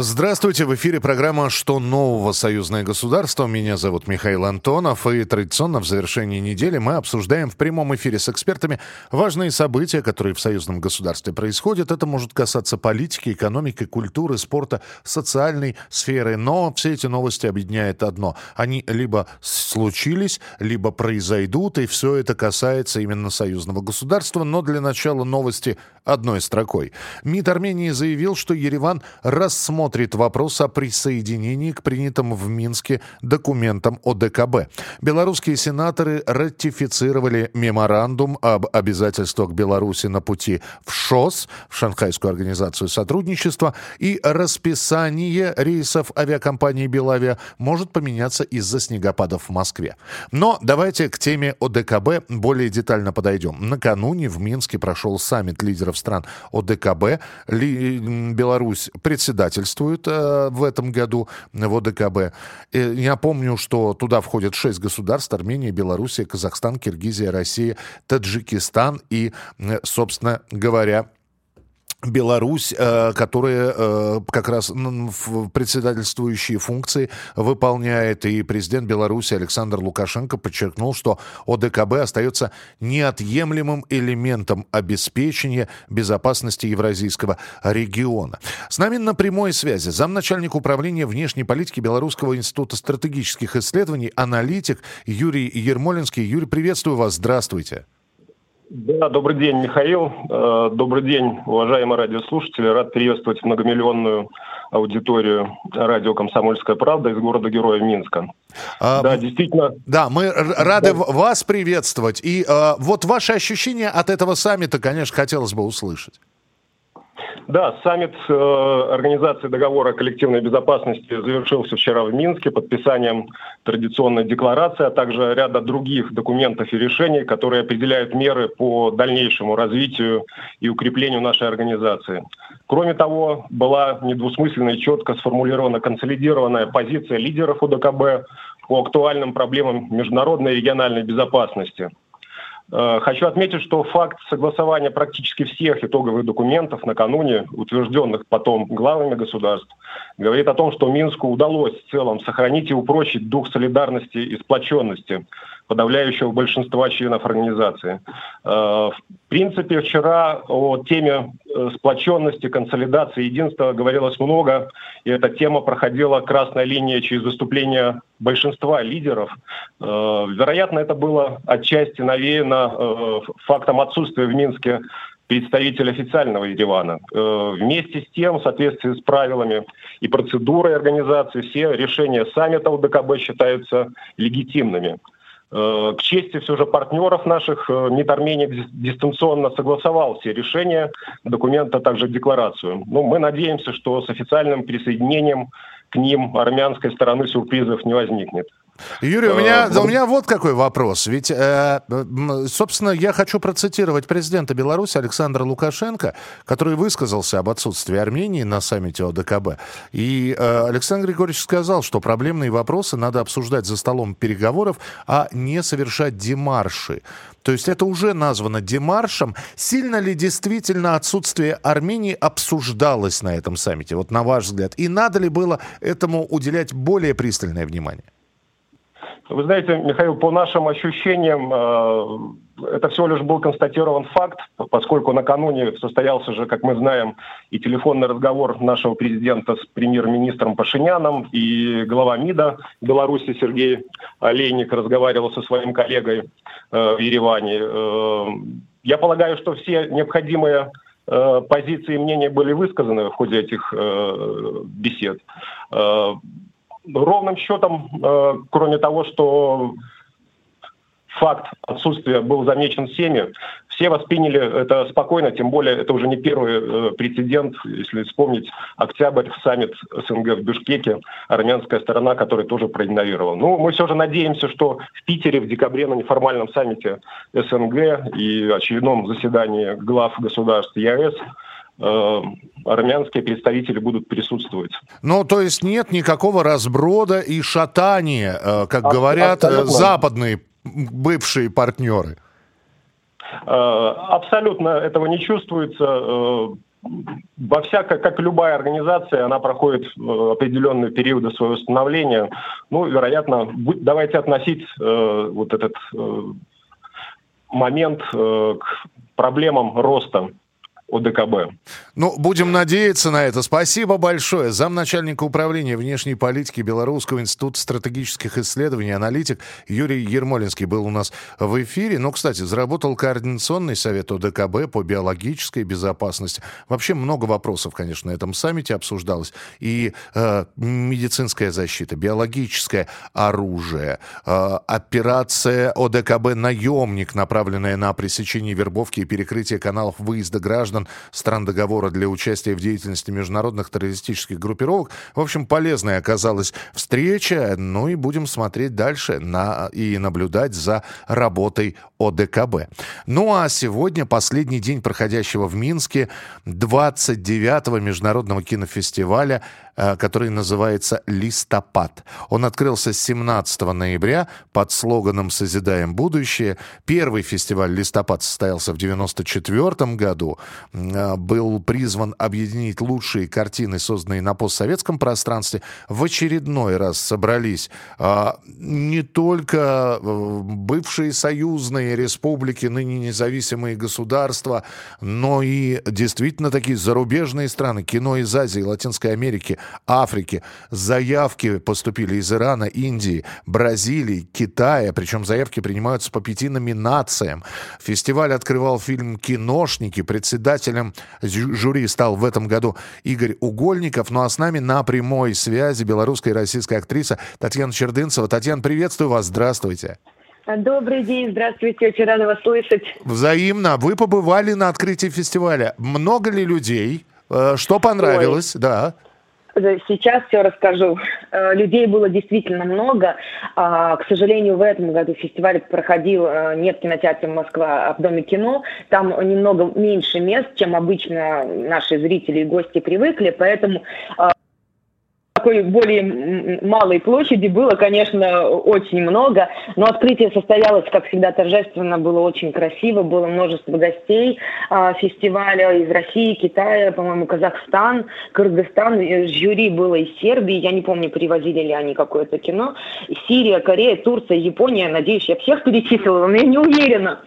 Здравствуйте, в эфире программа «Что нового? Союзное государство». Меня зовут Михаил Антонов, и традиционно в завершении недели мы обсуждаем в прямом эфире с экспертами важные события, которые в союзном государстве происходят. Это может касаться политики, экономики, культуры, спорта, социальной сферы, но все эти новости объединяет одно. Они либо случились, либо произойдут, и все это касается именно союзного государства. Но для начала новости одной строкой. МИД Армении заявил, что Ереван рассмотрит рассмотрит вопрос о присоединении к принятым в Минске документам ОДКБ. Белорусские сенаторы ратифицировали меморандум об обязательствах Беларуси на пути в ШОС, в Шанхайскую организацию сотрудничества, и расписание рейсов авиакомпании «Белавиа» может поменяться из-за снегопадов в Москве. Но давайте к теме ОДКБ более детально подойдем. Накануне в Минске прошел саммит лидеров стран ОДКБ. Беларусь председательствует участвуют э, в этом году в ОДКБ. Э, я помню, что туда входят шесть государств. Армения, Белоруссия, Казахстан, Киргизия, Россия, Таджикистан и, собственно говоря, Беларусь, э, которая э, как раз в председательствующие функции выполняет, и президент Беларуси Александр Лукашенко подчеркнул, что ОДКБ остается неотъемлемым элементом обеспечения безопасности евразийского региона. С нами на прямой связи замначальник управления внешней политики Белорусского института стратегических исследований, аналитик Юрий Ермолинский. Юрий, приветствую вас, здравствуйте. Да, добрый день, Михаил. Э, добрый день, уважаемые радиослушатели. Рад приветствовать многомиллионную аудиторию радио «Комсомольская правда» из города-героя Минска. А, да, действительно. Да, мы рады да. вас приветствовать. И а, вот ваши ощущения от этого саммита, конечно, хотелось бы услышать. Да, саммит э, Организации договора о коллективной безопасности завершился вчера в Минске подписанием традиционной декларации, а также ряда других документов и решений, которые определяют меры по дальнейшему развитию и укреплению нашей организации. Кроме того, была недвусмысленно и четко сформулирована консолидированная позиция лидеров УДКБ по актуальным проблемам международной и региональной безопасности – хочу отметить, что факт согласования практически всех итоговых документов накануне, утвержденных потом главами государств, говорит о том, что Минску удалось в целом сохранить и упрочить дух солидарности и сплоченности подавляющего большинства членов организации. Э, в принципе, вчера о теме э, сплоченности, консолидации, единства говорилось много, и эта тема проходила красная линия через выступления большинства лидеров. Э, вероятно, это было отчасти навеяно фактом отсутствия в Минске представитель официального Еревана. Вместе с тем, в соответствии с правилами и процедурой организации, все решения саммита УДКБ считаются легитимными. Э, к чести все же партнеров наших, э, МИД Армении дистанционно согласовал все решения, документы, а также декларацию. Ну, мы надеемся, что с официальным присоединением к ним армянской стороны сюрпризов не возникнет. Юрий, у меня, у меня вот какой вопрос. Ведь, э, собственно, я хочу процитировать президента Беларуси Александра Лукашенко, который высказался об отсутствии Армении на саммите ОДКБ. И э, Александр Григорьевич сказал, что проблемные вопросы надо обсуждать за столом переговоров, а не совершать демарши. То есть это уже названо демаршем. Сильно ли действительно отсутствие Армении обсуждалось на этом саммите, вот на ваш взгляд? И надо ли было этому уделять более пристальное внимание? Вы знаете, Михаил, по нашим ощущениям, э, это всего лишь был констатирован факт, поскольку накануне состоялся же, как мы знаем, и телефонный разговор нашего президента с премьер-министром Пашиняном, и глава МИДа Беларуси Сергей Олейник разговаривал со своим коллегой э, в Ереване. Э, я полагаю, что все необходимые позиции и мнения были высказаны в ходе этих бесед ровным счетом, э, кроме того, что факт отсутствия был замечен всеми, все восприняли это спокойно, тем более это уже не первый э, прецедент, если вспомнить октябрь, саммит СНГ в Бишкеке, армянская сторона, которая тоже проигнорировала. Ну, мы все же надеемся, что в Питере в декабре на неформальном саммите СНГ и очередном заседании глав государств ЕАЭС армянские представители будут присутствовать. Ну, то есть нет никакого разброда и шатания, э, как а, говорят э, абсолютно. западные бывшие партнеры. Абсолютно этого не чувствуется. Во всякой, как любая организация, она проходит определенные периоды своего становления. Ну, вероятно, давайте относить вот этот момент к проблемам роста ОДКБ. Ну, будем надеяться на это. Спасибо большое. Замначальника управления внешней политики Белорусского института стратегических исследований, аналитик Юрий Ермолинский был у нас в эфире. Ну, кстати, заработал Координационный совет ОДКБ по биологической безопасности. Вообще много вопросов, конечно, на этом саммите обсуждалось. И э, медицинская защита, биологическое оружие, э, операция ОДКБ «Наемник», направленная на пресечение вербовки и перекрытие каналов выезда граждан граждан стран договора для участия в деятельности международных террористических группировок. В общем, полезная оказалась встреча. Ну и будем смотреть дальше на, и наблюдать за работой ОДКБ. Ну а сегодня последний день проходящего в Минске 29-го международного кинофестиваля Э, который называется «Листопад». Он открылся 17 ноября под слоганом «Созидаем будущее». Первый фестиваль «Листопад» состоялся в 1994 году. Э, был призван объединить лучшие картины, созданные на постсоветском пространстве. В очередной раз собрались э, не только бывшие союзные республики, ныне независимые государства, но и действительно такие зарубежные страны, кино из Азии, Латинской Америки, Африки. Заявки поступили из Ирана, Индии, Бразилии, Китая. Причем заявки принимаются по пяти номинациям. Фестиваль открывал фильм «Киношники». Председателем жюри стал в этом году Игорь Угольников. Ну а с нами на прямой связи белорусская и российская актриса Татьяна Чердынцева. Татьяна, приветствую вас. Здравствуйте. Добрый день, здравствуйте, очень рада вас слышать. Взаимно. Вы побывали на открытии фестиваля. Много ли людей? Э, что понравилось? Ой. Да. Сейчас все расскажу. Э, людей было действительно много. А, к сожалению, в этом году фестиваль проходил э, не в кинотеатре Москва, а в Доме кино. Там немного меньше мест, чем обычно наши зрители и гости привыкли, поэтому э, такой более малой площади было, конечно, очень много, но открытие состоялось, как всегда, торжественно, было очень красиво, было множество гостей э, фестиваля из России, Китая, по-моему, Казахстан, Кыргызстан, жюри было из Сербии, я не помню, привозили ли они какое-то кино, Сирия, Корея, Турция, Япония, надеюсь, я всех перечислила, но я не уверена.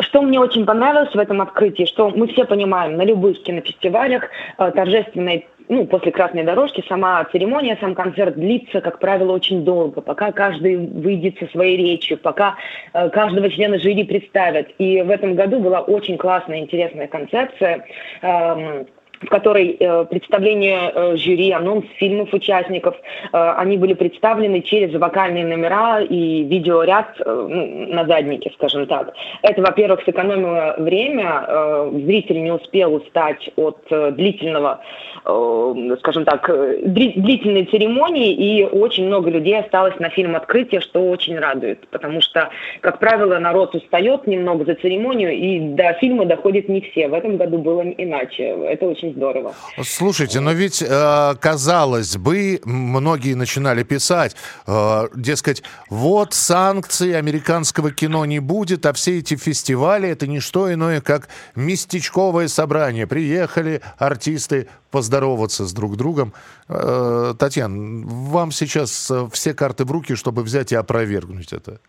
Что мне очень понравилось в этом открытии, что мы все понимаем, на любых кинофестивалях э, торжественной ну, после красной дорожки сама церемония, сам концерт длится, как правило, очень долго, пока каждый выйдет со своей речью, пока э, каждого члена жюри представят. И в этом году была очень классная, интересная концепция. Э, в которой э, представление э, жюри, анонс фильмов участников, э, они были представлены через вокальные номера и видеоряд э, ну, на заднике, скажем так. Это, во-первых, сэкономило время, э, зритель не успел устать от э, длительного, э, скажем так, э, длительной церемонии, и очень много людей осталось на фильм открытия, что очень радует, потому что, как правило, народ устает немного за церемонию, и до фильма доходит не все. В этом году было иначе. Это очень здорово. Слушайте, но ведь, э, казалось бы, многие начинали писать, э, дескать, вот санкции американского кино не будет, а все эти фестивали это не что иное, как местечковое собрание. Приехали артисты поздороваться с друг другом. Э, Татьяна, вам сейчас все карты в руки, чтобы взять и опровергнуть это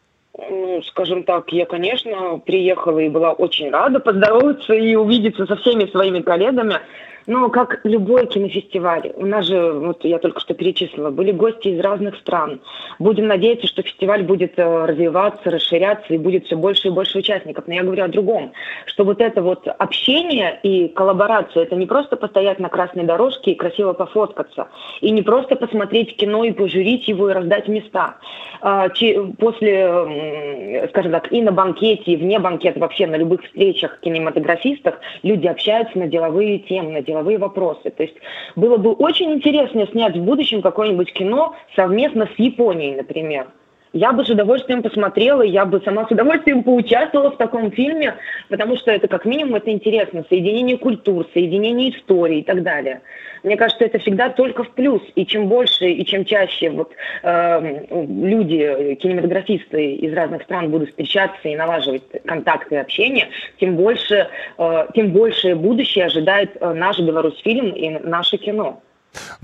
скажем так, я, конечно, приехала и была очень рада поздороваться и увидеться со всеми своими коллегами. Но как любой кинофестиваль, у нас же, вот я только что перечислила, были гости из разных стран. Будем надеяться, что фестиваль будет э, развиваться, расширяться и будет все больше и больше участников. Но я говорю о другом, что вот это вот общение и коллаборация, это не просто постоять на красной дорожке и красиво пофоткаться, и не просто посмотреть кино и пожурить его и раздать места. А, после, скажем так, и на банкете, и вне банкета, вообще на любых встречах кинематографистов люди общаются на деловые темы, на деловые деловые вопросы. То есть было бы очень интересно снять в будущем какое-нибудь кино совместно с Японией, например. Я бы с удовольствием посмотрела, я бы сама с удовольствием поучаствовала в таком фильме, потому что это как минимум это интересно, соединение культур, соединение истории и так далее. Мне кажется, это всегда только в плюс. И чем больше и чем чаще вот, э, люди, кинематографисты из разных стран будут встречаться и налаживать контакты и общение, тем больше, э, тем большее будущее ожидает э, наш Беларусьфильм и наше кино.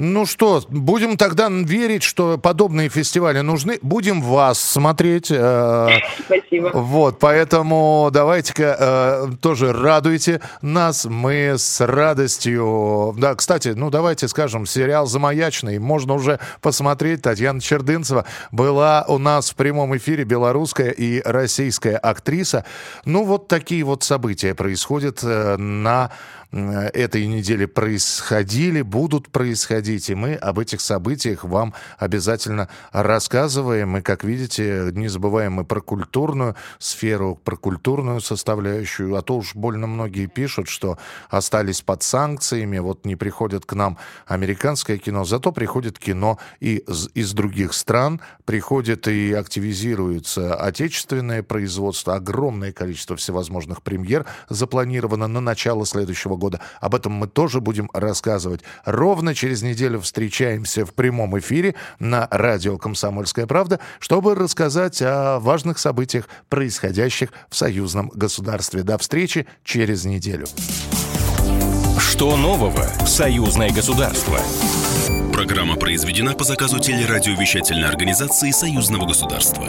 Ну что, будем тогда верить, что подобные фестивали нужны. Будем вас смотреть. Э, Спасибо. Вот, поэтому давайте-ка э, тоже радуйте нас. Мы с радостью... Да, кстати, ну давайте скажем, сериал «Замаячный» можно уже посмотреть. Татьяна Чердынцева была у нас в прямом эфире, белорусская и российская актриса. Ну вот такие вот события происходят э, на этой неделе происходили, будут происходить, и мы об этих событиях вам обязательно рассказываем. И, как видите, не забываем мы про культурную сферу, про культурную составляющую, а то уж больно многие пишут, что остались под санкциями, вот не приходят к нам американское кино, зато приходит кино и из, из других стран, приходит и активизируется отечественное производство, огромное количество всевозможных премьер запланировано на начало следующего года. Об этом мы тоже будем рассказывать. Ровно через неделю встречаемся в прямом эфире на радио «Комсомольская правда», чтобы рассказать о важных событиях, происходящих в союзном государстве. До встречи через неделю. Что нового в союзное государство? Программа произведена по заказу телерадиовещательной организации союзного государства.